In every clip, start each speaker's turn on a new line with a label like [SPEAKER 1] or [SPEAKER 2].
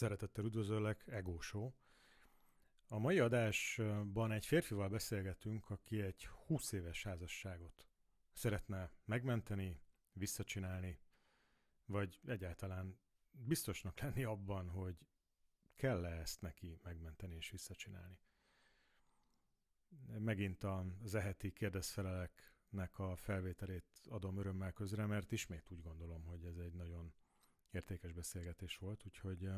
[SPEAKER 1] Szeretettel üdvözöllek, Ego. A mai adásban egy férfival beszélgetünk, aki egy 20 éves házasságot szeretne megmenteni, visszacsinálni, vagy egyáltalán biztosnak lenni abban, hogy kell-e ezt neki megmenteni és visszacsinálni. Megint az eheti kérdezfeleleknek a felvételét adom örömmel közre, mert ismét úgy gondolom, hogy ez egy nagyon értékes beszélgetés volt, úgyhogy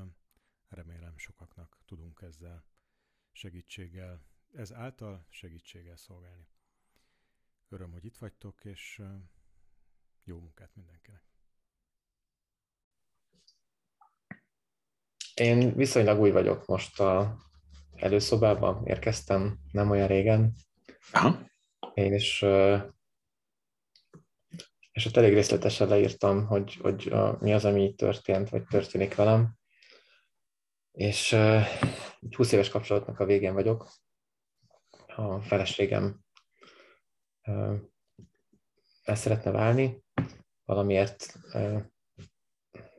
[SPEAKER 1] remélem sokaknak tudunk ezzel segítséggel, ez által segítséggel szolgálni. Öröm, hogy itt vagytok, és jó munkát mindenkinek!
[SPEAKER 2] Én viszonylag új vagyok most a előszobában, érkeztem nem olyan régen. Aha. És, és ott elég részletesen leírtam, hogy, hogy a, mi az, ami történt, vagy történik velem. És egy 20 éves kapcsolatnak a végén vagyok. A feleségem el szeretne válni, valamiért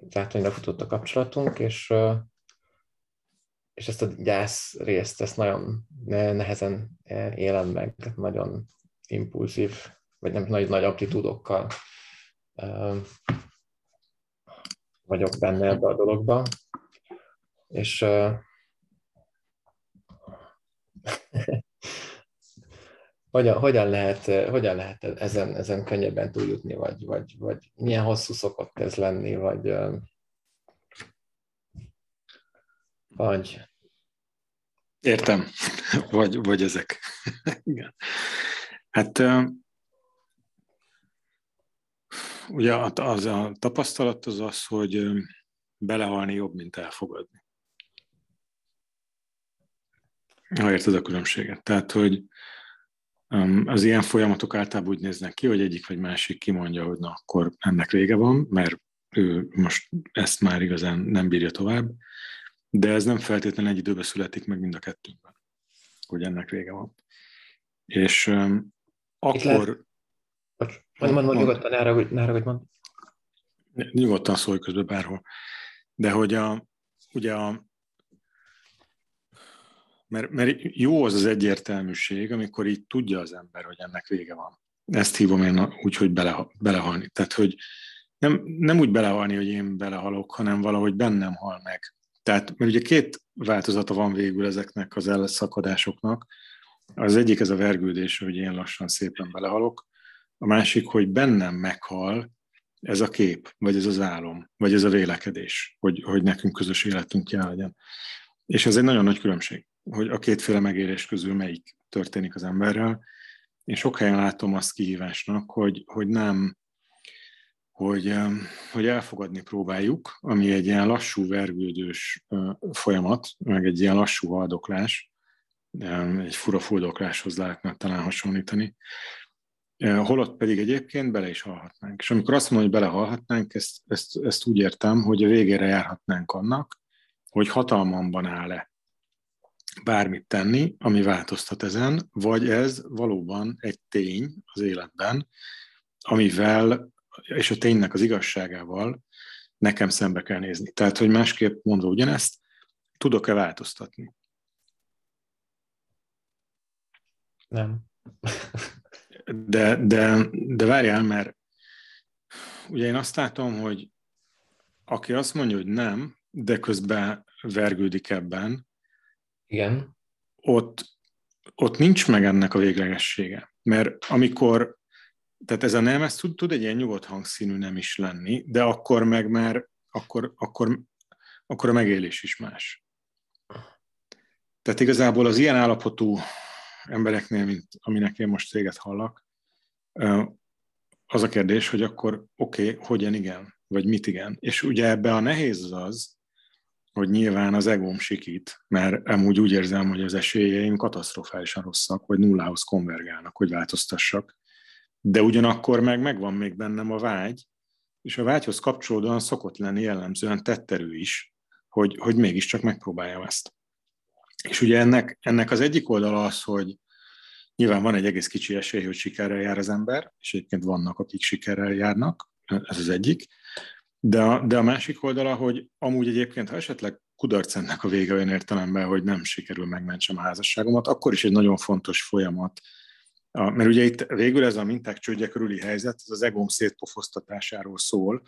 [SPEAKER 2] zátonyra futott a kapcsolatunk, és, és ezt a gyász részt, ezt nagyon nehezen élem meg, nagyon impulzív, vagy nem nagy, nagy amplitúdokkal vagyok benne ebbe a dologba. És hogyan, hogyan, lehet, hogyan lehet ezen, ezen könnyebben túljutni, vagy, vagy, vagy milyen hosszú szokott ez lenni, vagy, vagy...
[SPEAKER 3] Értem, vagy, vagy ezek. Igen. Hát ugye az a tapasztalat az az, hogy belehalni jobb, mint elfogadni. Ha érted a különbséget. Tehát, hogy um, az ilyen folyamatok általában úgy néznek ki, hogy egyik vagy másik kimondja, hogy na, akkor ennek vége van, mert ő most ezt már igazán nem bírja tovább, de ez nem feltétlenül egy időben születik meg mind a kettőnkben, hogy ennek vége van. És um, akkor...
[SPEAKER 2] Mond, mond, mond, nyugodtan, ne haragudj, ne haragudj, mond.
[SPEAKER 3] Nyugodtan szólj közben bárhol. De hogy a, ugye a, mert, mert jó az az egyértelműség, amikor így tudja az ember, hogy ennek vége van. Ezt hívom én úgy, hogy bele, belehalni. Tehát, hogy nem, nem úgy belehalni, hogy én belehalok, hanem valahogy bennem hal meg. Tehát, mert ugye két változata van végül ezeknek az elszakadásoknak. Az egyik ez a vergődés, hogy én lassan szépen belehalok. A másik, hogy bennem meghal ez a kép, vagy ez az álom, vagy ez a vélekedés, hogy, hogy nekünk közös életünk kell legyen. És ez egy nagyon nagy különbség hogy a kétféle megélés közül melyik történik az emberrel. Én sok helyen látom azt kihívásnak, hogy, hogy nem, hogy, hogy elfogadni próbáljuk, ami egy ilyen lassú, vergődős folyamat, meg egy ilyen lassú haldoklás, egy fura fuldokláshoz lehetne talán hasonlítani, holott pedig egyébként bele is halhatnánk. És amikor azt mondom, hogy belehalhatnánk, ezt, ezt, ezt úgy értem, hogy a végére járhatnánk annak, hogy hatalmamban áll-e bármit tenni, ami változtat ezen, vagy ez valóban egy tény az életben, amivel, és a ténynek az igazságával nekem szembe kell nézni. Tehát, hogy másképp mondva ugyanezt, tudok-e változtatni?
[SPEAKER 2] Nem.
[SPEAKER 3] de, de, de várjál, mert ugye én azt látom, hogy aki azt mondja, hogy nem, de közben vergődik ebben,
[SPEAKER 2] igen.
[SPEAKER 3] Ott, ott nincs meg ennek a véglegessége. Mert amikor, tehát ez a nem, ez tud, tud egy ilyen nyugodt hangszínű nem is lenni, de akkor meg már, akkor, akkor, akkor a megélés is más. Tehát igazából az ilyen állapotú embereknél, mint aminek én most téged hallak, az a kérdés, hogy akkor oké, okay, hogyan igen, vagy mit igen. És ugye ebbe a nehéz az hogy nyilván az egóm sikít, mert amúgy úgy érzem, hogy az esélyeim katasztrofálisan rosszak, vagy nullához konvergálnak, hogy változtassak. De ugyanakkor meg megvan még bennem a vágy, és a vágyhoz kapcsolódóan szokott lenni jellemzően tetterő is, hogy, hogy mégiscsak megpróbáljam ezt. És ugye ennek, ennek az egyik oldala az, hogy nyilván van egy egész kicsi esély, hogy sikerrel jár az ember, és egyébként vannak, akik sikerrel járnak, ez az egyik. De a, de a másik oldala, hogy amúgy egyébként, ha esetleg kudarc ennek a vége olyan értelemben, hogy nem sikerül megmentsem a házasságomat, akkor is egy nagyon fontos folyamat, mert ugye itt végül ez a minták csődje körüli helyzet, ez az egóm szétpofosztatásáról szól,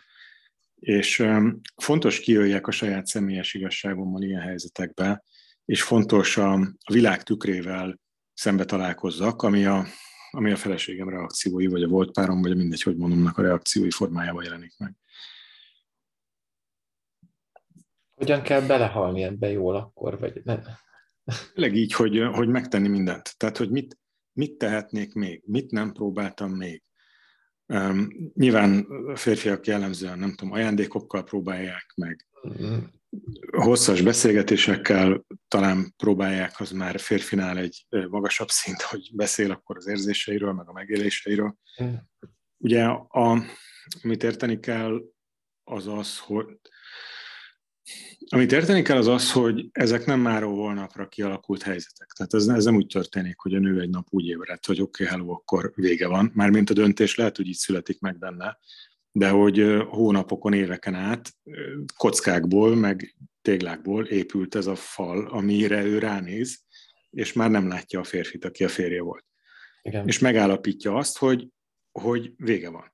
[SPEAKER 3] és fontos kijöjjek a saját személyes igazságommal ilyen helyzetekbe, és fontos a világ tükrével szembe találkozzak, ami a, ami a feleségem reakciói, vagy a volt párom, vagy a mindegy, hogy mondom, a reakciói formájában jelenik meg.
[SPEAKER 2] Hogyan kell belehalni ebbe jól akkor, vagy nem?
[SPEAKER 3] Tényleg így, hogy, hogy megtenni mindent. Tehát, hogy mit, mit tehetnék még, mit nem próbáltam még. Um, nyilván férfiak jellemzően, nem tudom, ajándékokkal próbálják meg, mm. hosszas beszélgetésekkel talán próbálják, az már férfinál egy magasabb szint, hogy beszél akkor az érzéseiről, meg a megéléseiről. Mm. Ugye, a, amit érteni kell, az az, hogy amit érteni kell az az, hogy ezek nem már holnapra kialakult helyzetek. Tehát ez, ez nem úgy történik, hogy a nő egy nap úgy ébred, hogy oké, okay, hello, akkor vége van. Mármint a döntés lehet, hogy így születik meg benne, de hogy hónapokon, éveken át kockákból, meg téglákból épült ez a fal, amire ő ránéz, és már nem látja a férfit, aki a férje volt. Igen. És megállapítja azt, hogy, hogy vége van.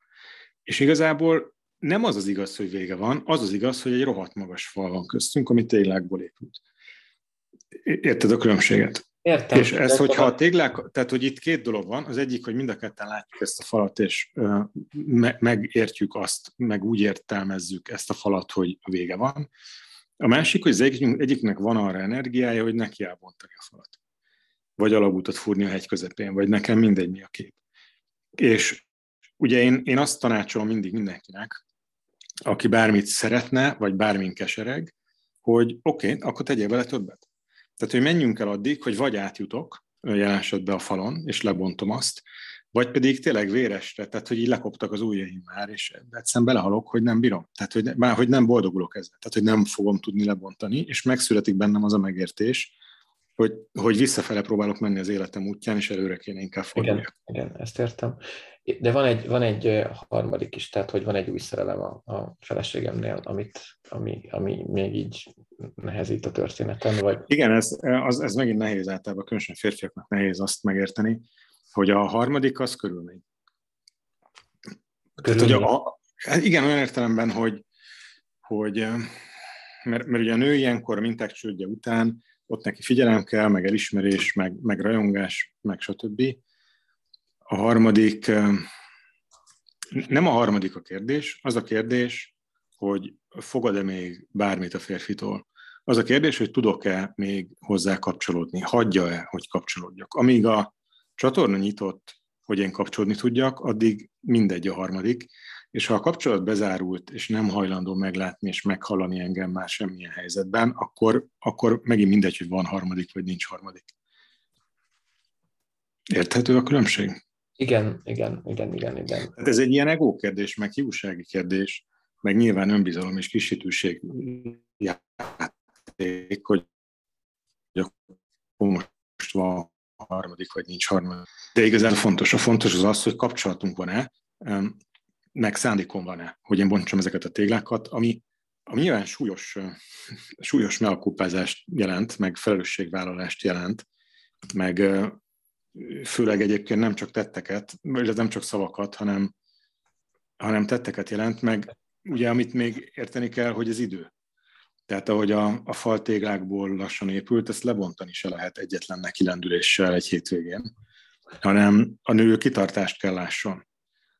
[SPEAKER 3] És igazából nem az az igaz, hogy vége van, az az igaz, hogy egy rohadt magas fal van köztünk, ami téglákból épült. Érted a különbséget?
[SPEAKER 2] Értem.
[SPEAKER 3] És ez, hogyha a téglák, tehát hogy itt két dolog van, az egyik, hogy mind a ketten látjuk ezt a falat, és me- megértjük azt, meg úgy értelmezzük ezt a falat, hogy vége van. A másik, hogy az egyik, egyiknek van arra energiája, hogy neki elbontani a falat. Vagy alagútat fúrni a hegy közepén, vagy nekem mindegy mi a kép. És ugye én, én azt tanácsolom mindig mindenkinek, aki bármit szeretne, vagy bármin kesereg, hogy oké, okay, akkor tegyél vele többet. Tehát, hogy menjünk el addig, hogy vagy átjutok jelen esetben a falon, és lebontom azt, vagy pedig tényleg véresre, tehát hogy így lekoptak az ujjaim már, és egyszerűen belehalok, hogy nem bírom. Tehát, hogy, már, hogy nem boldogulok ezzel. Tehát, hogy nem fogom tudni lebontani, és megszületik bennem az a megértés, hogy, hogy visszafele próbálok menni az életem útján, és előre kéne inkább
[SPEAKER 2] forduljak. Igen, igen, ezt értem. De van egy, van egy harmadik is, tehát hogy van egy új szerelem a, a feleségemnél, amit, ami, ami még így nehezít a történeten, vagy...
[SPEAKER 3] Igen, ez, az, ez megint nehéz általában, különösen férfiaknak nehéz azt megérteni, hogy a harmadik az körülmény. körülmény. Tehát, hogy a, igen, olyan értelemben, hogy, hogy mert, mert ugye a nő ilyenkor a minták csődje után ott neki figyelem kell, meg elismerés, meg, meg rajongás, meg stb. A harmadik, nem a harmadik a kérdés, az a kérdés, hogy fogad-e még bármit a férfitól. Az a kérdés, hogy tudok-e még hozzá kapcsolódni, hagyja-e, hogy kapcsolódjak. Amíg a csatorna nyitott, hogy én kapcsolódni tudjak, addig mindegy a harmadik, és ha a kapcsolat bezárult, és nem hajlandó meglátni és meghallani engem már semmilyen helyzetben, akkor, akkor megint mindegy, hogy van harmadik, vagy nincs harmadik. Érthető a különbség?
[SPEAKER 2] Igen, igen, igen, igen, igen.
[SPEAKER 3] Hát ez egy ilyen ego kérdés, meg hiúsági kérdés, meg nyilván önbizalom és kisítőség játék, hogy most van harmadik, vagy nincs harmadik. De igazán fontos. A fontos az az, hogy kapcsolatunk van-e, meg szándékom van-e, hogy én bontsam ezeket a téglákat, ami, ami nyilván súlyos, súlyos megalkupázást jelent, meg felelősségvállalást jelent, meg főleg egyébként nem csak tetteket, vagy nem csak szavakat, hanem, hanem tetteket jelent, meg ugye amit még érteni kell, hogy az idő. Tehát ahogy a, a fal téglákból lassan épült, ezt lebontani se lehet egyetlen nekilendüléssel egy hétvégén, hanem a nő kitartást kell lásson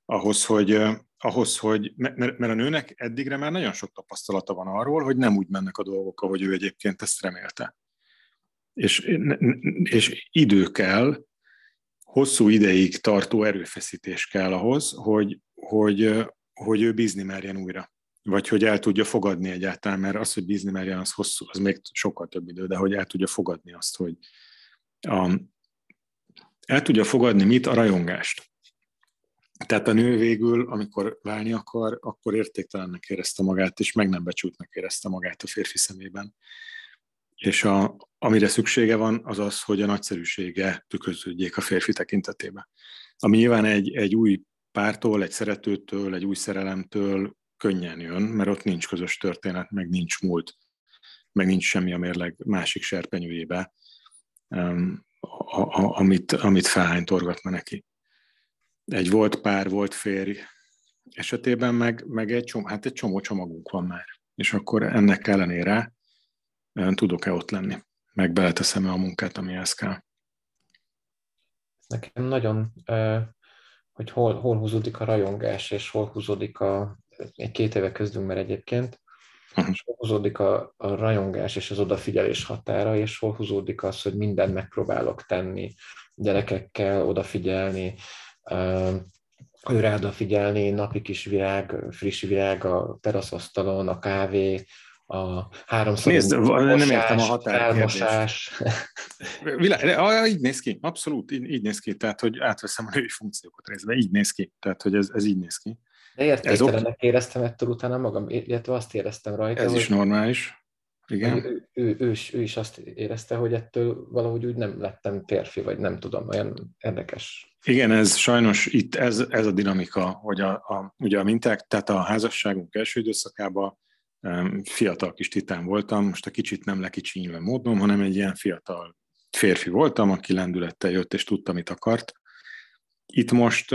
[SPEAKER 3] ahhoz, hogy, ahhoz, hogy mert, mert a nőnek eddigre már nagyon sok tapasztalata van arról, hogy nem úgy mennek a dolgok, ahogy ő egyébként ezt remélte. És, és idő kell, hosszú ideig tartó erőfeszítés kell ahhoz, hogy, hogy, hogy ő bízni merjen újra. Vagy hogy el tudja fogadni egyáltalán, mert az, hogy bízni merjen, az hosszú, az még sokkal több idő, de hogy el tudja fogadni azt, hogy a, el tudja fogadni mit? A rajongást. Tehát a nő végül, amikor válni akar, akkor értéktelennek érezte magát, és meg nem becsültnek érezte magát a férfi szemében. És a, amire szüksége van, az az, hogy a nagyszerűsége tükröződjék a férfi tekintetében. Ami nyilván egy, egy új pártól, egy szeretőtől, egy új szerelemtől könnyen jön, mert ott nincs közös történet, meg nincs múlt. meg nincs semmi a mérleg másik serpenyőjébe, amit, amit felhány torgatna neki. Egy volt pár, volt férj esetében meg, meg egy, csomó, hát egy csomó csomagunk van már. És akkor ennek ellenére tudok-e ott lenni, meg beleteszem-e a munkát, amihez kell.
[SPEAKER 2] Nekem nagyon, hogy hol, hol húzódik a rajongás, és hol húzódik a, egy két éve közdünk már egyébként, uh-huh. és hol húzódik a, a rajongás és az odafigyelés határa, és hol húzódik az, hogy mindent megpróbálok tenni, gyerekekkel odafigyelni, őre odafigyelni, napi kis virág, friss virág a teraszasztalon, a kávé, a háromszor
[SPEAKER 3] Nézd, mosás, nem értem a határmosás. így néz ki, abszolút így, így néz ki, tehát hogy átveszem a női funkciókat részben, így néz ki, tehát hogy ez, ez így néz ki.
[SPEAKER 2] De értéktelennek ok... éreztem ettől utána magam, illetve azt éreztem rajta.
[SPEAKER 3] Ez hogy, is normális. Igen.
[SPEAKER 2] Ő, ő, ő, is, ő is azt érezte, hogy ettől valahogy úgy nem lettem férfi, vagy nem tudom, olyan érdekes.
[SPEAKER 3] Igen, ez sajnos itt ez, ez a dinamika, hogy a, a, ugye a minták, tehát a házasságunk első időszakában fiatal kis titán voltam, most a kicsit nem lekicsinyülve módon, hanem egy ilyen fiatal férfi voltam, aki lendülettel jött és tudta, mit akart. Itt most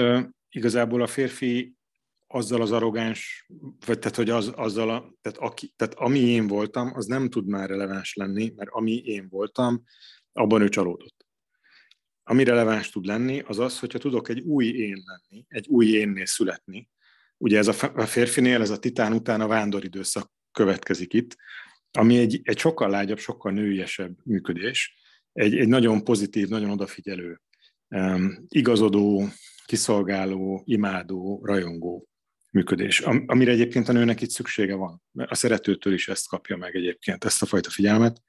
[SPEAKER 3] igazából a férfi azzal az arrogáns, vagy tehát, hogy az, azzal a, tehát, aki, tehát ami én voltam, az nem tud már releváns lenni, mert ami én voltam, abban ő csalódott. Ami releváns tud lenni, az az, hogyha tudok egy új én lenni, egy új énnél születni. Ugye ez a férfinél, ez a titán után a vándoridőszak következik itt, ami egy, egy sokkal lágyabb, sokkal nőiesebb működés, egy, egy nagyon pozitív, nagyon odafigyelő, igazodó, kiszolgáló, imádó, rajongó működés, amire egyébként a nőnek itt szüksége van. A szeretőtől is ezt kapja meg egyébként, ezt a fajta figyelmet,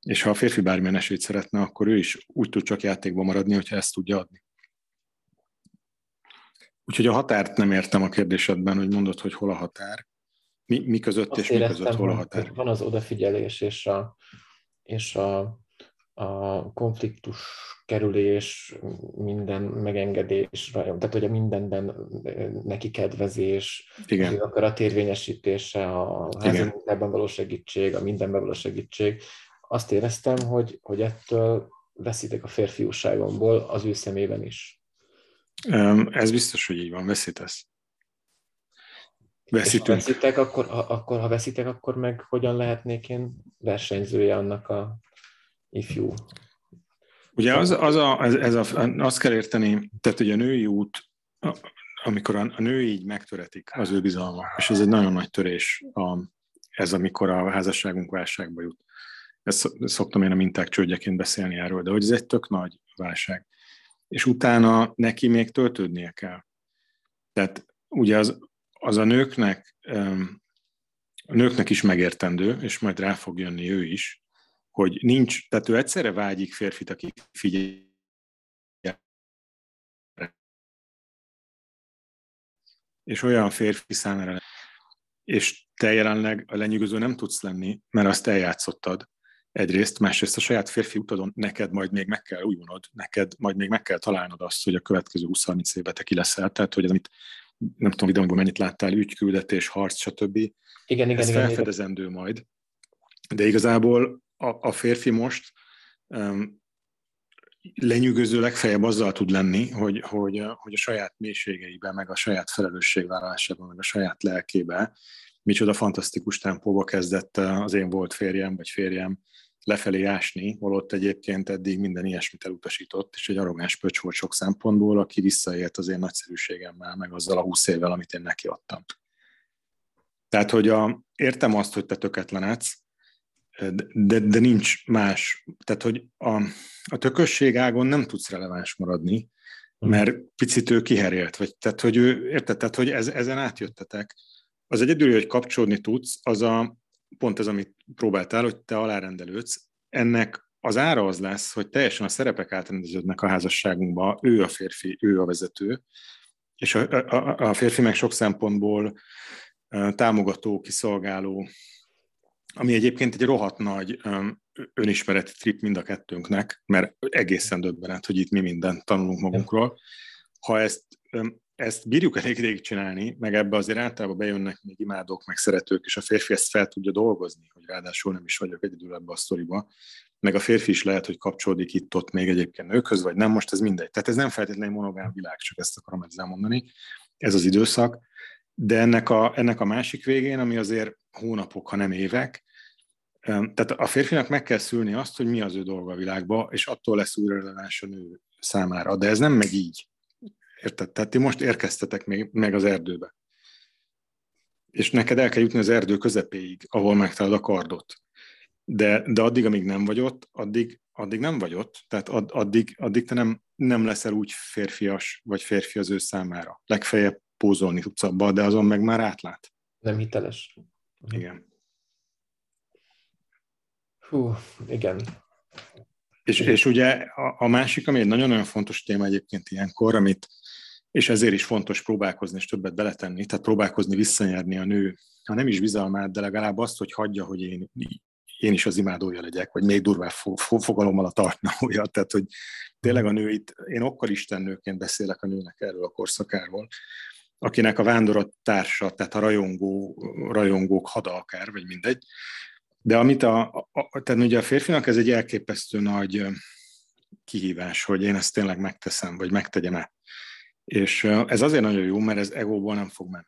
[SPEAKER 3] és ha a férfi bármilyen esélyt szeretne, akkor ő is úgy tud csak játékba maradni, hogyha ezt tudja adni. Úgyhogy a határt nem értem a kérdésedben, hogy mondod, hogy hol a határ. Mi, mi között Azt és mi között hol a határ?
[SPEAKER 2] Van az odafigyelés és a, és a, a konfliktus kerülés, minden megengedés, tehát hogy a mindenben neki kedvezés, Igen. az akarat érvényesítése, a házi munkában való segítség, a mindenben való segítség. Azt éreztem, hogy, hogy ettől veszítek a férfiúságomból az ő szemében is.
[SPEAKER 3] Ez biztos, hogy így van, veszítesz.
[SPEAKER 2] Veszítünk. ha veszítek, akkor, ha, akkor, ha veszítek, akkor meg hogyan lehetnék én versenyzője annak a ifjú
[SPEAKER 3] Ugye az, az a, ez, ez a, azt kell érteni, tehát ugye a női út, amikor a, a nő így megtöretik az ő bizalma, és ez egy nagyon nagy törés, a, ez amikor a házasságunk válságba jut. Ezt szoktam én a minták csődjeként beszélni erről, de hogy ez egy tök nagy válság. És utána neki még töltődnie kell. Tehát ugye az, az a nőknek, a nőknek is megértendő, és majd rá fog jönni ő is, hogy nincs, tehát ő egyszerre vágyik férfit, aki figyel. És olyan férfi számára, és te jelenleg a lenyűgöző nem tudsz lenni, mert azt eljátszottad egyrészt, másrészt a saját férfi utadon neked majd még meg kell újulnod, neked majd még meg kell találnod azt, hogy a következő 20-30 évben te ki leszel, tehát hogy amit nem tudom, videóban mennyit láttál, ügyküldetés, harc, stb. Igen,
[SPEAKER 2] igen,
[SPEAKER 3] Ez
[SPEAKER 2] igen,
[SPEAKER 3] felfedezendő igen. majd. De igazából a, a férfi most um, lenyűgöző legfeljebb azzal tud lenni, hogy, hogy, hogy a saját mélységeiben, meg a saját felelősségvállalásában, meg a saját lelkébe micsoda fantasztikus tempóba kezdett az én volt férjem, vagy férjem lefelé ásni, holott egyébként eddig minden ilyesmit elutasított, és egy arrogáns pöcs volt sok szempontból, aki visszaért az én nagyszerűségemmel, meg azzal a húsz évvel, amit én neki adtam. Tehát, hogy a, értem azt, hogy te töketlenedsz, de, de nincs más. Tehát, hogy a, a tökösség ágon nem tudsz releváns maradni, hm. mert picit ő kiherélt, vagy tehát, hogy ő, érted, tehát, hogy ez, ezen átjöttetek. Az egyedül, hogy kapcsolódni tudsz, az a, pont ez, amit próbáltál, hogy te alárendelődsz, ennek az ára az lesz, hogy teljesen a szerepek átrendeződnek a házasságunkba, ő a férfi, ő a vezető, és a, a, a férfi meg sok szempontból támogató, kiszolgáló, ami egyébként egy rohadt nagy önismereti trip mind a kettőnknek, mert egészen döbbenet, hogy itt mi mindent tanulunk magunkról. Ha ezt ezt bírjuk elég rég csinálni, meg ebbe azért általában bejönnek még imádók, meg szeretők, és a férfi ezt fel tudja dolgozni, hogy ráadásul nem is vagyok egyedül ebbe a sztoriba, meg a férfi is lehet, hogy kapcsolódik itt-ott még egyébként nőkhöz, vagy nem, most ez mindegy. Tehát ez nem feltétlenül monogám világ, csak ezt akarom ezzel mondani, ez az időszak, de ennek a, ennek a másik végén, ami azért hónapok, ha nem évek, tehát a férfinak meg kell szülni azt, hogy mi az ő dolga a világba, és attól lesz újra releváns a nő számára. De ez nem meg így. Érted? Tehát ti most érkeztetek még, meg az erdőbe. És neked el kell jutni az erdő közepéig, ahol megtalálod a kardot. De, de addig, amíg nem vagy ott, addig, addig nem vagy ott. Tehát ad, addig, addig te nem, nem leszel úgy férfias, vagy férfi az ő számára. Legfeljebb pózolni tudsz abba, de azon meg már átlát.
[SPEAKER 2] Nem hiteles.
[SPEAKER 3] Igen.
[SPEAKER 2] Hú, igen.
[SPEAKER 3] És, és ugye a, a másik, ami egy nagyon-nagyon fontos téma egyébként ilyenkor, amit, és ezért is fontos próbálkozni és többet beletenni, tehát próbálkozni visszanyerni a nő, ha nem is bizalmát, de legalább azt, hogy hagyja, hogy én, én is az imádója legyek, vagy még durvább fogalommal a tartnója. Tehát, hogy tényleg a nő itt, én okkal istennőként beszélek a nőnek erről a korszakáról, akinek a vándorat társa, tehát a rajongó, rajongók hada akár, vagy mindegy, de amit a, a, tehát ugye a férfinak ez egy elképesztő nagy kihívás, hogy én ezt tényleg megteszem, vagy megtegyem-e. És ez azért nagyon jó, mert ez egóból nem fog menni.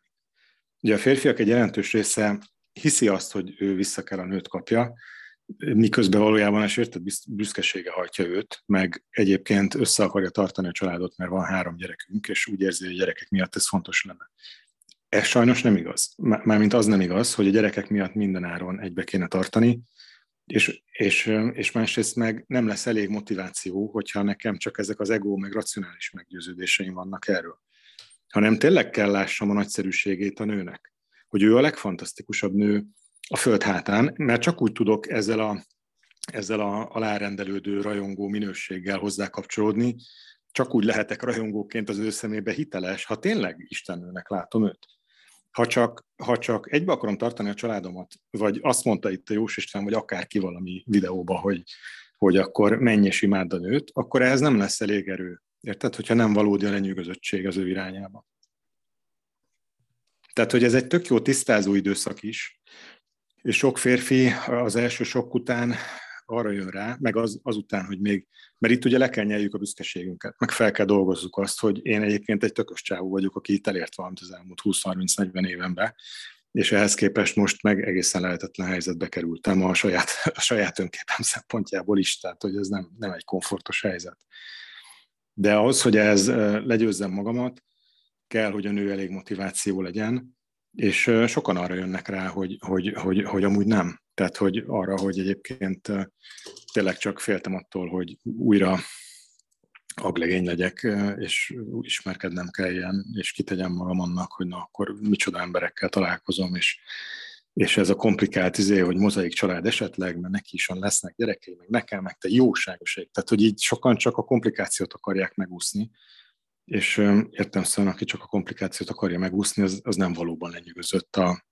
[SPEAKER 3] Ugye a férfiak egy jelentős része hiszi azt, hogy ő vissza kell a nőt kapja, miközben valójában a sértett büszkesége hajtja őt, meg egyébként össze akarja tartani a családot, mert van három gyerekünk, és úgy érzi, hogy a gyerekek miatt ez fontos lenne. Ez sajnos nem igaz. Mármint az nem igaz, hogy a gyerekek miatt mindenáron egybe kéne tartani, és, és, és másrészt meg nem lesz elég motiváció, hogyha nekem csak ezek az ego meg racionális meggyőződéseim vannak erről. Hanem tényleg kell lássam a nagyszerűségét a nőnek, hogy ő a legfantasztikusabb nő a föld hátán, mert csak úgy tudok ezzel a, ezzel a alárendelődő, rajongó minőséggel hozzá kapcsolódni, csak úgy lehetek rajongóként az ő szemébe hiteles, ha tényleg Istennőnek látom őt ha csak, ha csak egybe akarom tartani a családomat, vagy azt mondta itt a Jós István, vagy akárki valami videóba, hogy, hogy akkor menj és imádd a nőt, akkor ehhez nem lesz elég erő. Érted? Hogyha nem valódi a lenyűgözöttség az ő irányába. Tehát, hogy ez egy tök jó tisztázó időszak is, és sok férfi az első sok után arra jön rá, meg az, azután, hogy még, mert itt ugye le kell nyeljük a büszkeségünket, meg fel kell dolgozzuk azt, hogy én egyébként egy tökös csávó vagyok, aki itt elért valamit az elmúlt 20-30-40 évenben, és ehhez képest most meg egészen lehetetlen helyzetbe kerültem a saját, a saját önképem szempontjából is, tehát hogy ez nem, nem egy komfortos helyzet. De ahhoz, hogy ez legyőzzem magamat, kell, hogy a nő elég motiváció legyen, és sokan arra jönnek rá, hogy, hogy, hogy, hogy amúgy nem. Tehát, hogy arra, hogy egyébként tényleg csak féltem attól, hogy újra aglegény legyek, és ismerkednem kelljen, és kitegyem magam annak, hogy na akkor micsoda emberekkel találkozom, és, és ez a komplikált izé, hogy mozaik család esetleg, mert neki is van, lesznek gyerekei, meg nekem, meg te jóságos egy. Tehát, hogy így sokan csak a komplikációt akarják megúszni, és értem szóval, aki csak a komplikációt akarja megúszni, az, az nem valóban lenyűgözött a,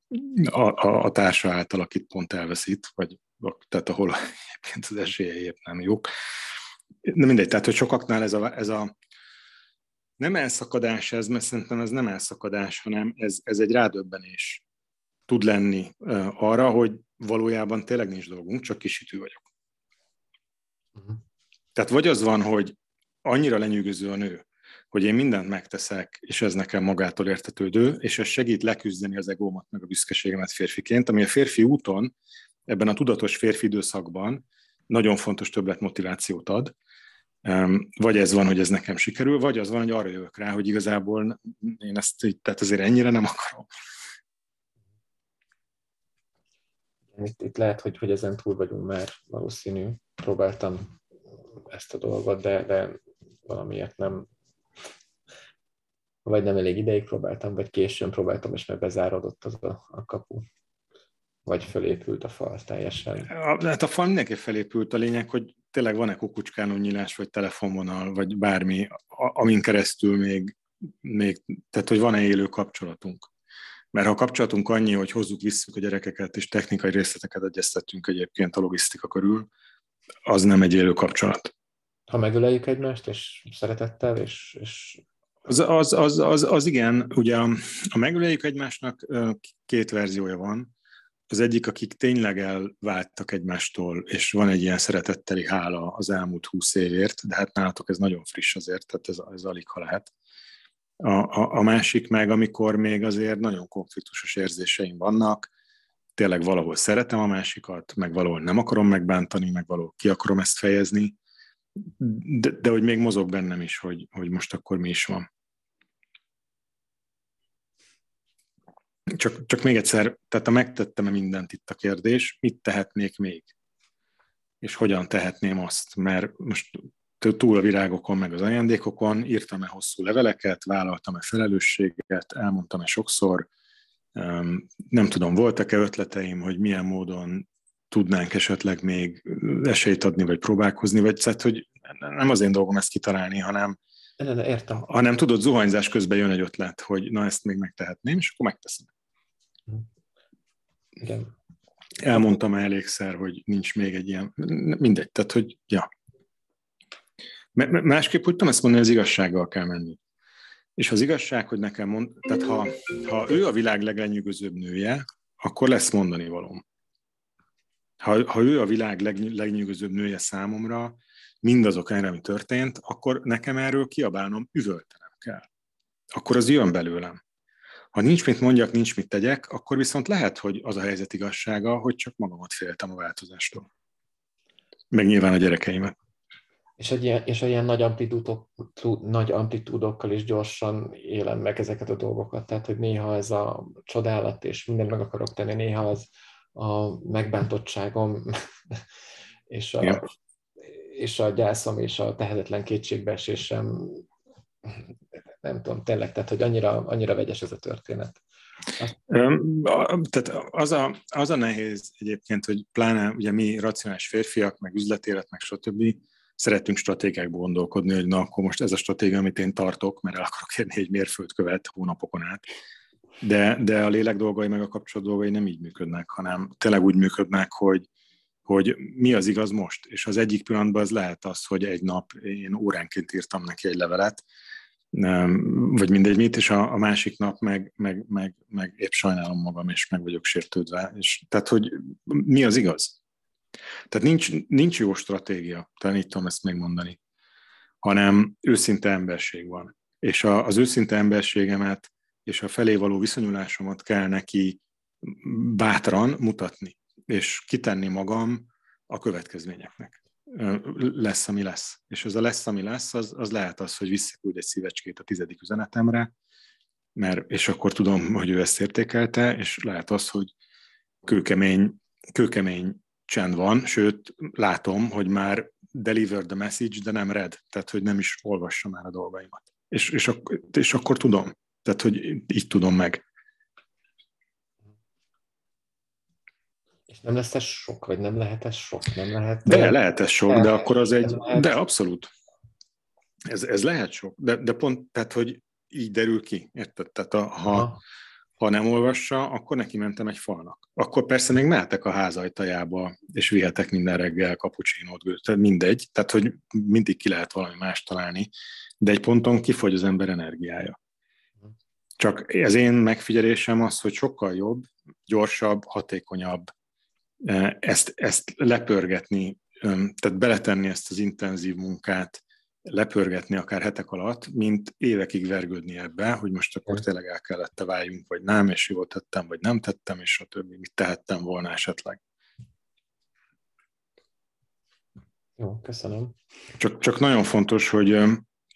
[SPEAKER 3] a, a, a társa által, akit pont elveszít, vagy tehát ahol egyébként az esélyei épp nem jók. De mindegy, tehát hogy sokaknál ez a, ez a nem elszakadás ez, mert szerintem ez nem elszakadás, hanem ez, ez egy rádöbbenés tud lenni arra, hogy valójában tényleg nincs dolgunk, csak kisütő vagyok. Uh-huh. Tehát vagy az van, hogy annyira lenyűgöző a nő, hogy én mindent megteszek, és ez nekem magától értetődő, és ez segít leküzdeni az egómat, meg a büszkeségemet férfiként, ami a férfi úton, ebben a tudatos férfi időszakban nagyon fontos többlet motivációt ad. Vagy ez van, hogy ez nekem sikerül, vagy az van, hogy arra jövök rá, hogy igazából én ezt így, tehát azért ennyire nem akarom.
[SPEAKER 2] Itt, itt lehet, hogy, hogy ezen túl vagyunk már valószínű. Próbáltam ezt a dolgot, de, de valamiért nem, vagy nem elég ideig próbáltam, vagy későn próbáltam, és meg bezárodott az a, a kapu. Vagy felépült a fal teljesen.
[SPEAKER 3] A, hát a fal mindenki felépült. A lényeg, hogy tényleg van-e kukucskánó nyílás, vagy telefonvonal, vagy bármi, amin keresztül még, még tehát hogy van-e élő kapcsolatunk. Mert ha a kapcsolatunk annyi, hogy hozzuk, visszük a gyerekeket, és technikai részleteket egyeztetünk egyébként a logisztika körül, az nem egy élő kapcsolat.
[SPEAKER 2] Ha megöleljük egymást, és szeretettel, és, és
[SPEAKER 3] Az, az, az, az, az igen, ugye a, a egymásnak két verziója van. Az egyik, akik tényleg elváltak egymástól, és van egy ilyen szeretetteli hála az elmúlt húsz évért, de hát nálatok ez nagyon friss azért, tehát ez, ez alig ha lehet. A, a, a másik meg, amikor még azért nagyon konfliktusos érzéseim vannak, tényleg valahol szeretem a másikat, meg valahol nem akarom megbántani, meg valahol ki akarom ezt fejezni, de, de hogy még mozog bennem is, hogy, hogy most akkor mi is van. Csak, csak még egyszer, tehát a megtettem-e mindent itt a kérdés, mit tehetnék még? És hogyan tehetném azt? Mert most túl a virágokon, meg az ajándékokon írtam-e hosszú leveleket, vállaltam-e felelősséget, elmondtam-e sokszor, nem tudom, voltak-e ötleteim, hogy milyen módon tudnánk esetleg még esélyt adni, vagy próbálkozni, vagy szóval, hogy nem az én dolgom ezt kitalálni, hanem,
[SPEAKER 2] ne, ne, értem.
[SPEAKER 3] hanem tudod, zuhanyzás közben jön egy ötlet, hogy na ezt még megtehetném, és akkor megteszem.
[SPEAKER 2] Igen.
[SPEAKER 3] Elmondtam elégszer, hogy nincs még egy ilyen, mindegy, tehát hogy, ja. Másképp úgy tudom ezt mondani, hogy az igazsággal kell menni. És az igazság, hogy nekem mond, tehát ha, ha ő a világ leglenyűgözőbb nője, akkor lesz mondani valóm. Ha, ha ő a világ leg, legnyűgözőbb nője számomra, mindazok erre, ami történt, akkor nekem erről kiabálnom, üvöltenem kell. Akkor az jön belőlem. Ha nincs mit mondjak, nincs mit tegyek, akkor viszont lehet, hogy az a helyzet igazsága, hogy csak magamat féltem a változástól. Meg nyilván a gyerekeimet.
[SPEAKER 2] És egy ilyen, és egy ilyen nagy, amplitúdok, nagy amplitúdokkal is gyorsan élem meg ezeket a dolgokat. Tehát, hogy néha ez a csodálat, és mindent meg akarok tenni, néha az a megbántottságom, és a, ja. és a gyászom, és a tehetetlen kétségbeesésem, nem tudom, tényleg, tehát, hogy annyira, annyira vegyes ez a történet.
[SPEAKER 3] Tehát az a, az a nehéz egyébként, hogy pláne ugye mi racionális férfiak, meg üzletélet, meg stb szeretünk stratégiákból gondolkodni, hogy na, akkor most ez a stratégia, amit én tartok, mert el akarok érni egy mérföldkövet hónapokon át. De, de a lélek dolgai, meg a kapcsolat dolgai nem így működnek, hanem tényleg úgy működnek, hogy, hogy mi az igaz most. És az egyik pillanatban az lehet az, hogy egy nap én óránként írtam neki egy levelet, vagy mindegy mit, és a, a másik nap meg, meg, meg, meg épp sajnálom magam, és meg vagyok sértődve. És, tehát, hogy mi az igaz? Tehát nincs, nincs jó stratégia, talán így tudom ezt megmondani, hanem őszinte emberség van. És a, az őszinte emberségemet és a felé való viszonyulásomat kell neki bátran mutatni, és kitenni magam a következményeknek. Lesz, ami lesz. És az a lesz, ami lesz, az, az lehet az, hogy visszaküld egy szívecskét a tizedik üzenetemre, mert, és akkor tudom, hogy ő ezt értékelte, és lehet az, hogy kőkemény, kőkemény csend van, sőt, látom, hogy már deliver the message, de nem read, tehát hogy nem is olvassa már a dolgaimat. És, és, ak- és akkor tudom, tehát hogy így tudom meg.
[SPEAKER 2] És nem lesz ez sok, vagy nem lehet ez sok? Nem lehet,
[SPEAKER 3] de lehet ez sok, de akkor az egy, de abszolút. Ez, ez lehet sok, de, de pont, tehát hogy így derül ki, érted? Tehát a, ha, ha nem olvassa, akkor neki mentem egy falnak. Akkor persze még mehetek a ház ajtajába, és vihetek minden reggel kapucsinót, tehát mindegy, tehát hogy mindig ki lehet valami más találni, de egy ponton kifogy az ember energiája. Csak az én megfigyelésem az, hogy sokkal jobb, gyorsabb, hatékonyabb ezt, ezt lepörgetni, tehát beletenni ezt az intenzív munkát, lepörgetni akár hetek alatt, mint évekig vergődni ebbe, hogy most akkor tényleg el kellett váljunk, vagy nem, és jól tettem, vagy nem tettem, és a többi, mit tehettem volna esetleg.
[SPEAKER 2] Jó, köszönöm.
[SPEAKER 3] Csak, csak nagyon fontos, hogy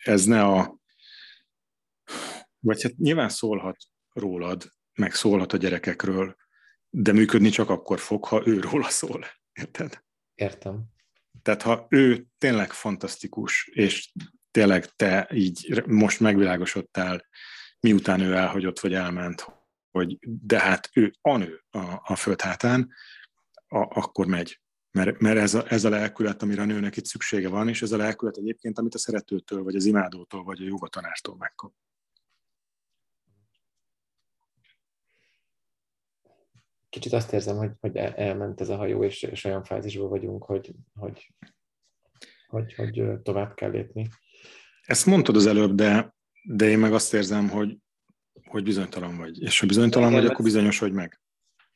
[SPEAKER 3] ez ne a... Vagy hát nyilván szólhat rólad, meg szólhat a gyerekekről, de működni csak akkor fog, ha ő róla szól. Érted?
[SPEAKER 2] Értem.
[SPEAKER 3] Tehát ha ő tényleg fantasztikus, és tényleg te így most megvilágosodtál, miután ő elhagyott vagy elment, hogy de hát ő a nő a, a föld hátán, a, akkor megy. Mert, mert ez, a, ez a lelkület, amire a nőnek itt szüksége van, és ez a lelkület egyébként, amit a szeretőtől, vagy az imádótól, vagy a jogatanártól megkap.
[SPEAKER 2] Kicsit azt érzem, hogy, hogy elment ez a hajó, és, és olyan fázisban vagyunk, hogy, hogy, hogy, hogy tovább kell lépni.
[SPEAKER 3] Ezt mondtad az előbb, de, de én meg azt érzem, hogy, hogy bizonytalan vagy. És ha bizonytalan vagy, akkor bizonyosodj meg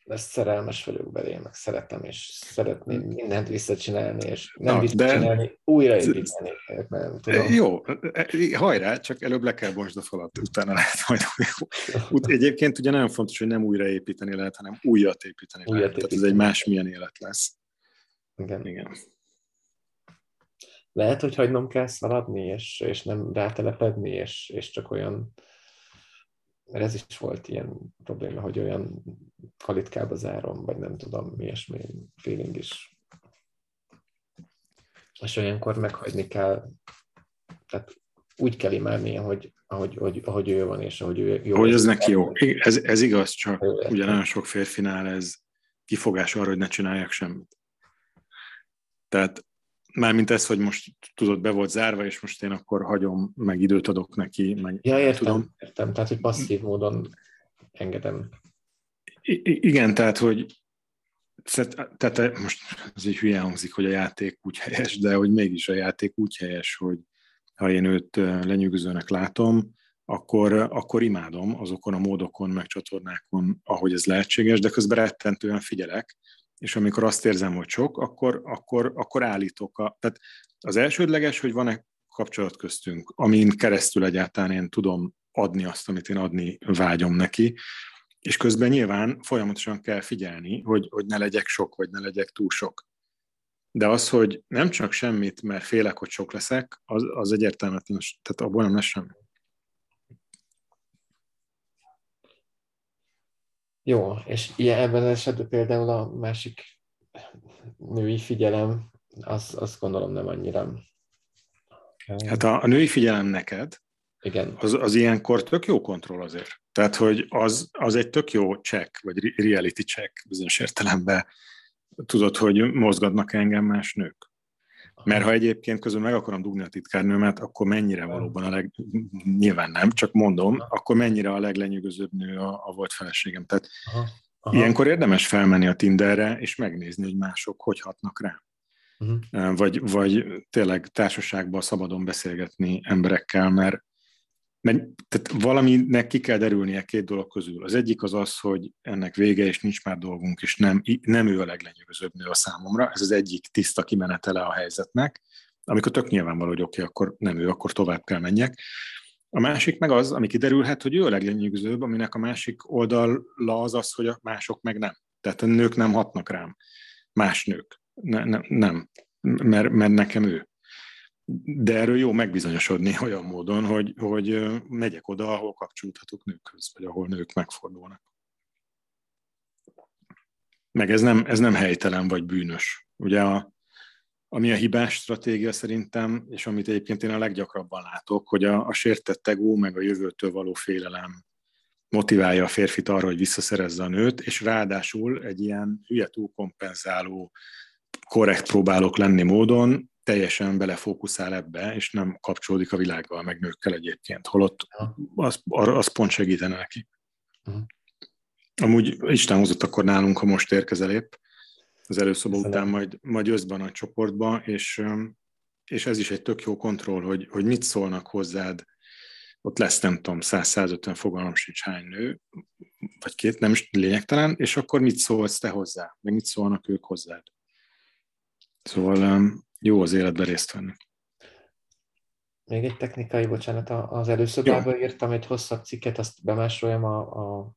[SPEAKER 2] ezt szerelmes vagyok belé, meg szeretem, és szeretném mindent visszacsinálni, és nem Na, visszacsinálni, de... újraépíteni. Nem tudom.
[SPEAKER 3] Jó, hajrá, csak előbb le kell bontsd a falat, utána lehet majd Ut- Egyébként ugye nagyon fontos, hogy nem újraépíteni lehet, hanem újat építeni újat lehet. Építeni. Tehát ez egy másmilyen élet lesz.
[SPEAKER 2] Igen. Igen. Lehet, hogy hagynom kell szaladni, és, és nem rátelepedni, és, és csak olyan mert ez is volt ilyen probléma, hogy olyan kalitkába zárom, vagy nem tudom, ilyesmi feeling is. És olyankor meghagyni kell, tehát úgy kell imádni, ahogy, ahogy, ahogy, ahogy ő van, és ahogy ő
[SPEAKER 3] jó. Hogy ez neki jó. Ez, ez igaz, csak ugye nagyon sok férfinál ez kifogás arra, hogy ne csináljak semmit. Tehát Mármint ez, hogy most tudod, be volt zárva, és most én akkor hagyom, meg időt adok neki. Meg,
[SPEAKER 2] ja, értem, tudom. értem. Tehát, hogy passzív módon engedem.
[SPEAKER 3] I- igen, tehát, hogy tehát most ez egy hülye hangzik, hogy a játék úgy helyes, de hogy mégis a játék úgy helyes, hogy ha én őt lenyűgözőnek látom, akkor, akkor imádom azokon a módokon, meg csatornákon, ahogy ez lehetséges, de közben rettentően figyelek, és amikor azt érzem, hogy sok, akkor, akkor, akkor állítok. A, tehát az elsődleges, hogy van-e kapcsolat köztünk, amin keresztül egyáltalán én tudom adni azt, amit én adni vágyom neki, és közben nyilván folyamatosan kell figyelni, hogy, hogy ne legyek sok, vagy ne legyek túl sok. De az, hogy nem csak semmit, mert félek, hogy sok leszek, az, az egyértelműen, tehát abból nem lesz semmi.
[SPEAKER 2] Jó, és ilyen ebben az esetben például a másik női figyelem, az, azt gondolom nem annyira.
[SPEAKER 3] Hát a, a női figyelem neked,
[SPEAKER 2] Igen.
[SPEAKER 3] Az, az ilyenkor tök jó kontroll azért. Tehát, hogy az, az egy tök jó check, vagy reality check bizonyos értelemben. Tudod, hogy mozgatnak engem más nők. Mert ha egyébként közül meg akarom dugni a titkárnőmet, akkor mennyire valóban a leg... Nyilván nem, csak mondom, akkor mennyire a leglenyűgözőbb nő a, a volt feleségem. Tehát Aha. Aha. ilyenkor érdemes felmenni a Tinderre, és megnézni, hogy mások hogy hatnak rá. Uh-huh. Vagy, vagy tényleg társaságban szabadon beszélgetni emberekkel, mert mert tehát valaminek ki kell derülnie két dolog közül. Az egyik az az, hogy ennek vége, és nincs már dolgunk, és nem, nem ő a leglenyűgözőbb nő a számomra. Ez az egyik tiszta kimenetele a helyzetnek. Amikor tök nyilvánvaló, hogy oké, okay, akkor nem ő, akkor tovább kell menjek. A másik meg az, ami kiderülhet, hogy ő a leglenyűgözőbb, aminek a másik oldala az az, hogy a mások meg nem. Tehát a nők nem hatnak rám. Más nők. Ne, ne, nem. Mert, mert nekem ő de erről jó megbizonyosodni olyan módon, hogy, hogy megyek oda, ahol kapcsolódhatok nőkhöz, vagy ahol nők megfordulnak. Meg ez nem, ez nem helytelen vagy bűnös. Ugye a, ami a hibás stratégia szerintem, és amit egyébként én a leggyakrabban látok, hogy a, a sértett egó, meg a jövőtől való félelem motiválja a férfit arra, hogy visszaszerezze a nőt, és ráadásul egy ilyen hülye túlkompenzáló, korrekt próbálok lenni módon teljesen belefókuszál ebbe, és nem kapcsolódik a világgal, meg nőkkel egyébként, holott az, az pont segítene neki. Uh-huh. Amúgy Isten hozott akkor nálunk, ha most érkezel épp, az előszoba Köszönöm. után majd, majd jössz be a nagy csoportba, és, és ez is egy tök jó kontroll, hogy, hogy mit szólnak hozzád, ott lesz nem tudom, 100-150 fogalmam sincs hány nő, vagy két, nem is lényegtelen, és akkor mit szólsz te hozzá, meg mit szólnak ők hozzád. Szóval jó az életben részt venni.
[SPEAKER 2] Még egy technikai, bocsánat, az előszobában írtam egy hosszabb cikket, azt bemásoljam a, a,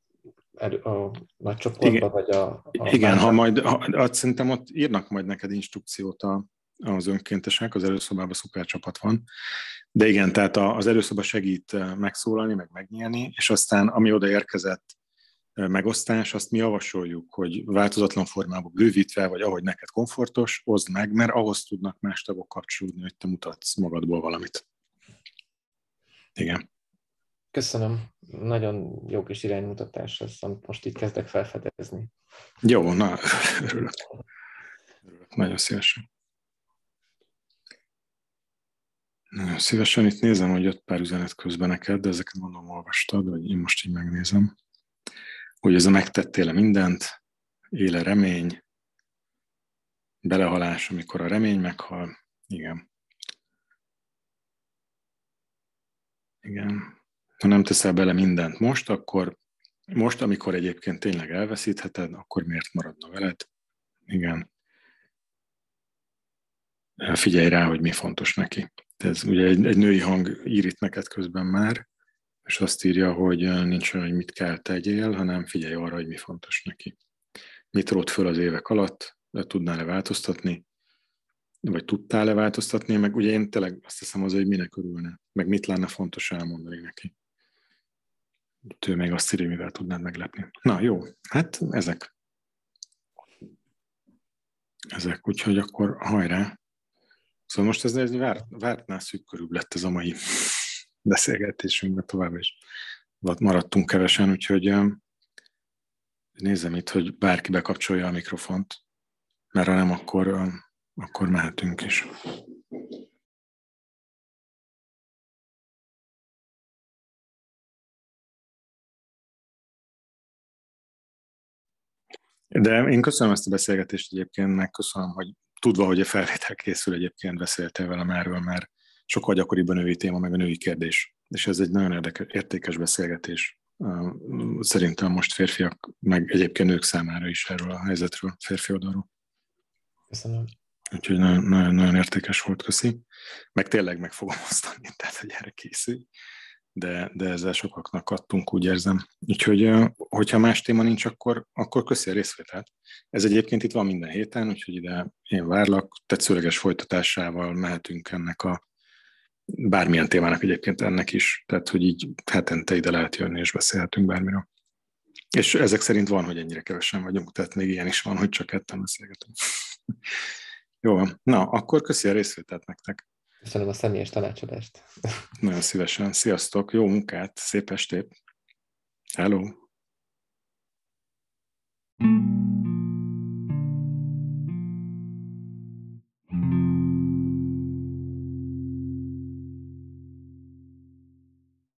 [SPEAKER 2] a, nagy csoportba, Igen. vagy a... a
[SPEAKER 3] Igen, ha majd, ha, azt szerintem ott írnak majd neked instrukciót a, az önkéntesek, az előszobában szuper csapat van. De igen, tehát az előszoba segít eh, megszólalni, meg megnyílni, és aztán ami oda érkezett megosztás, azt mi javasoljuk, hogy változatlan formában bővítve, vagy ahogy neked komfortos, oszd meg, mert ahhoz tudnak más tagok kapcsolódni, hogy te mutatsz magadból valamit. Igen.
[SPEAKER 2] Köszönöm. Nagyon jó kis iránymutatás, ezt most itt kezdek felfedezni.
[SPEAKER 3] Jó, na, örülök. örülök. Nagyon szívesen. Nagyon szívesen itt nézem, hogy jött pár üzenet közben neked, de ezeket mondom olvastad, vagy én most így megnézem hogy ez a megtettél mindent, éle remény, belehalás, amikor a remény meghal. Igen. Igen. Ha nem teszel bele mindent most, akkor most, amikor egyébként tényleg elveszítheted, akkor miért maradna veled? Igen. Figyelj rá, hogy mi fontos neki. Ez ugye egy, egy női hang ír itt neked közben már, és azt írja, hogy nincs olyan, hogy mit kell tegyél, hanem figyelj arra, hogy mi fontos neki. Mit rót föl az évek alatt, tudnál-e változtatni, vagy tudtál-e változtatni, meg ugye én tényleg azt hiszem az, hogy minek örülne, meg mit lenne fontos elmondani neki. Ő még azt írja, mivel tudnád meglepni. Na jó, hát ezek. Ezek, úgyhogy akkor hajrá. Szóval most ez egy várt, vártnál szűk körül lett ez a mai beszélgetésünkben tovább is maradtunk kevesen, úgyhogy nézem itt, hogy bárki bekapcsolja a mikrofont, mert ha nem, akkor, akkor mehetünk is. De én köszönöm ezt a beszélgetést egyébként, meg köszönöm, hogy tudva, hogy a felvétel készül egyébként beszéltél velem erről, mert sokkal gyakoribb a női téma, meg a női kérdés. És ez egy nagyon érdekes, értékes beszélgetés. Szerintem most férfiak, meg egyébként nők számára is erről a helyzetről, férfi oldalról.
[SPEAKER 2] Köszönöm.
[SPEAKER 3] Úgyhogy nagyon, nagyon, nagyon értékes volt, köszi. Meg tényleg meg fogom osztani, tehát hogy erre készülj. De, de ezzel sokaknak adtunk, úgy érzem. Úgyhogy, hogyha más téma nincs, akkor, akkor köszi a részvételt. Ez egyébként itt van minden héten, úgyhogy ide én várlak. Tetszőleges folytatásával mehetünk ennek a bármilyen témának egyébként ennek is, tehát hogy így hetente ide lehet jönni, és beszélhetünk bármiről. És ezek szerint van, hogy ennyire kevesen vagyunk, tehát még ilyen is van, hogy csak ketten beszélgetünk. Jó, na, akkor köszi a részvételt nektek.
[SPEAKER 2] Köszönöm a személyes tanácsadást.
[SPEAKER 3] Nagyon szívesen. Sziasztok, jó munkát, szép estét. Hello. thank you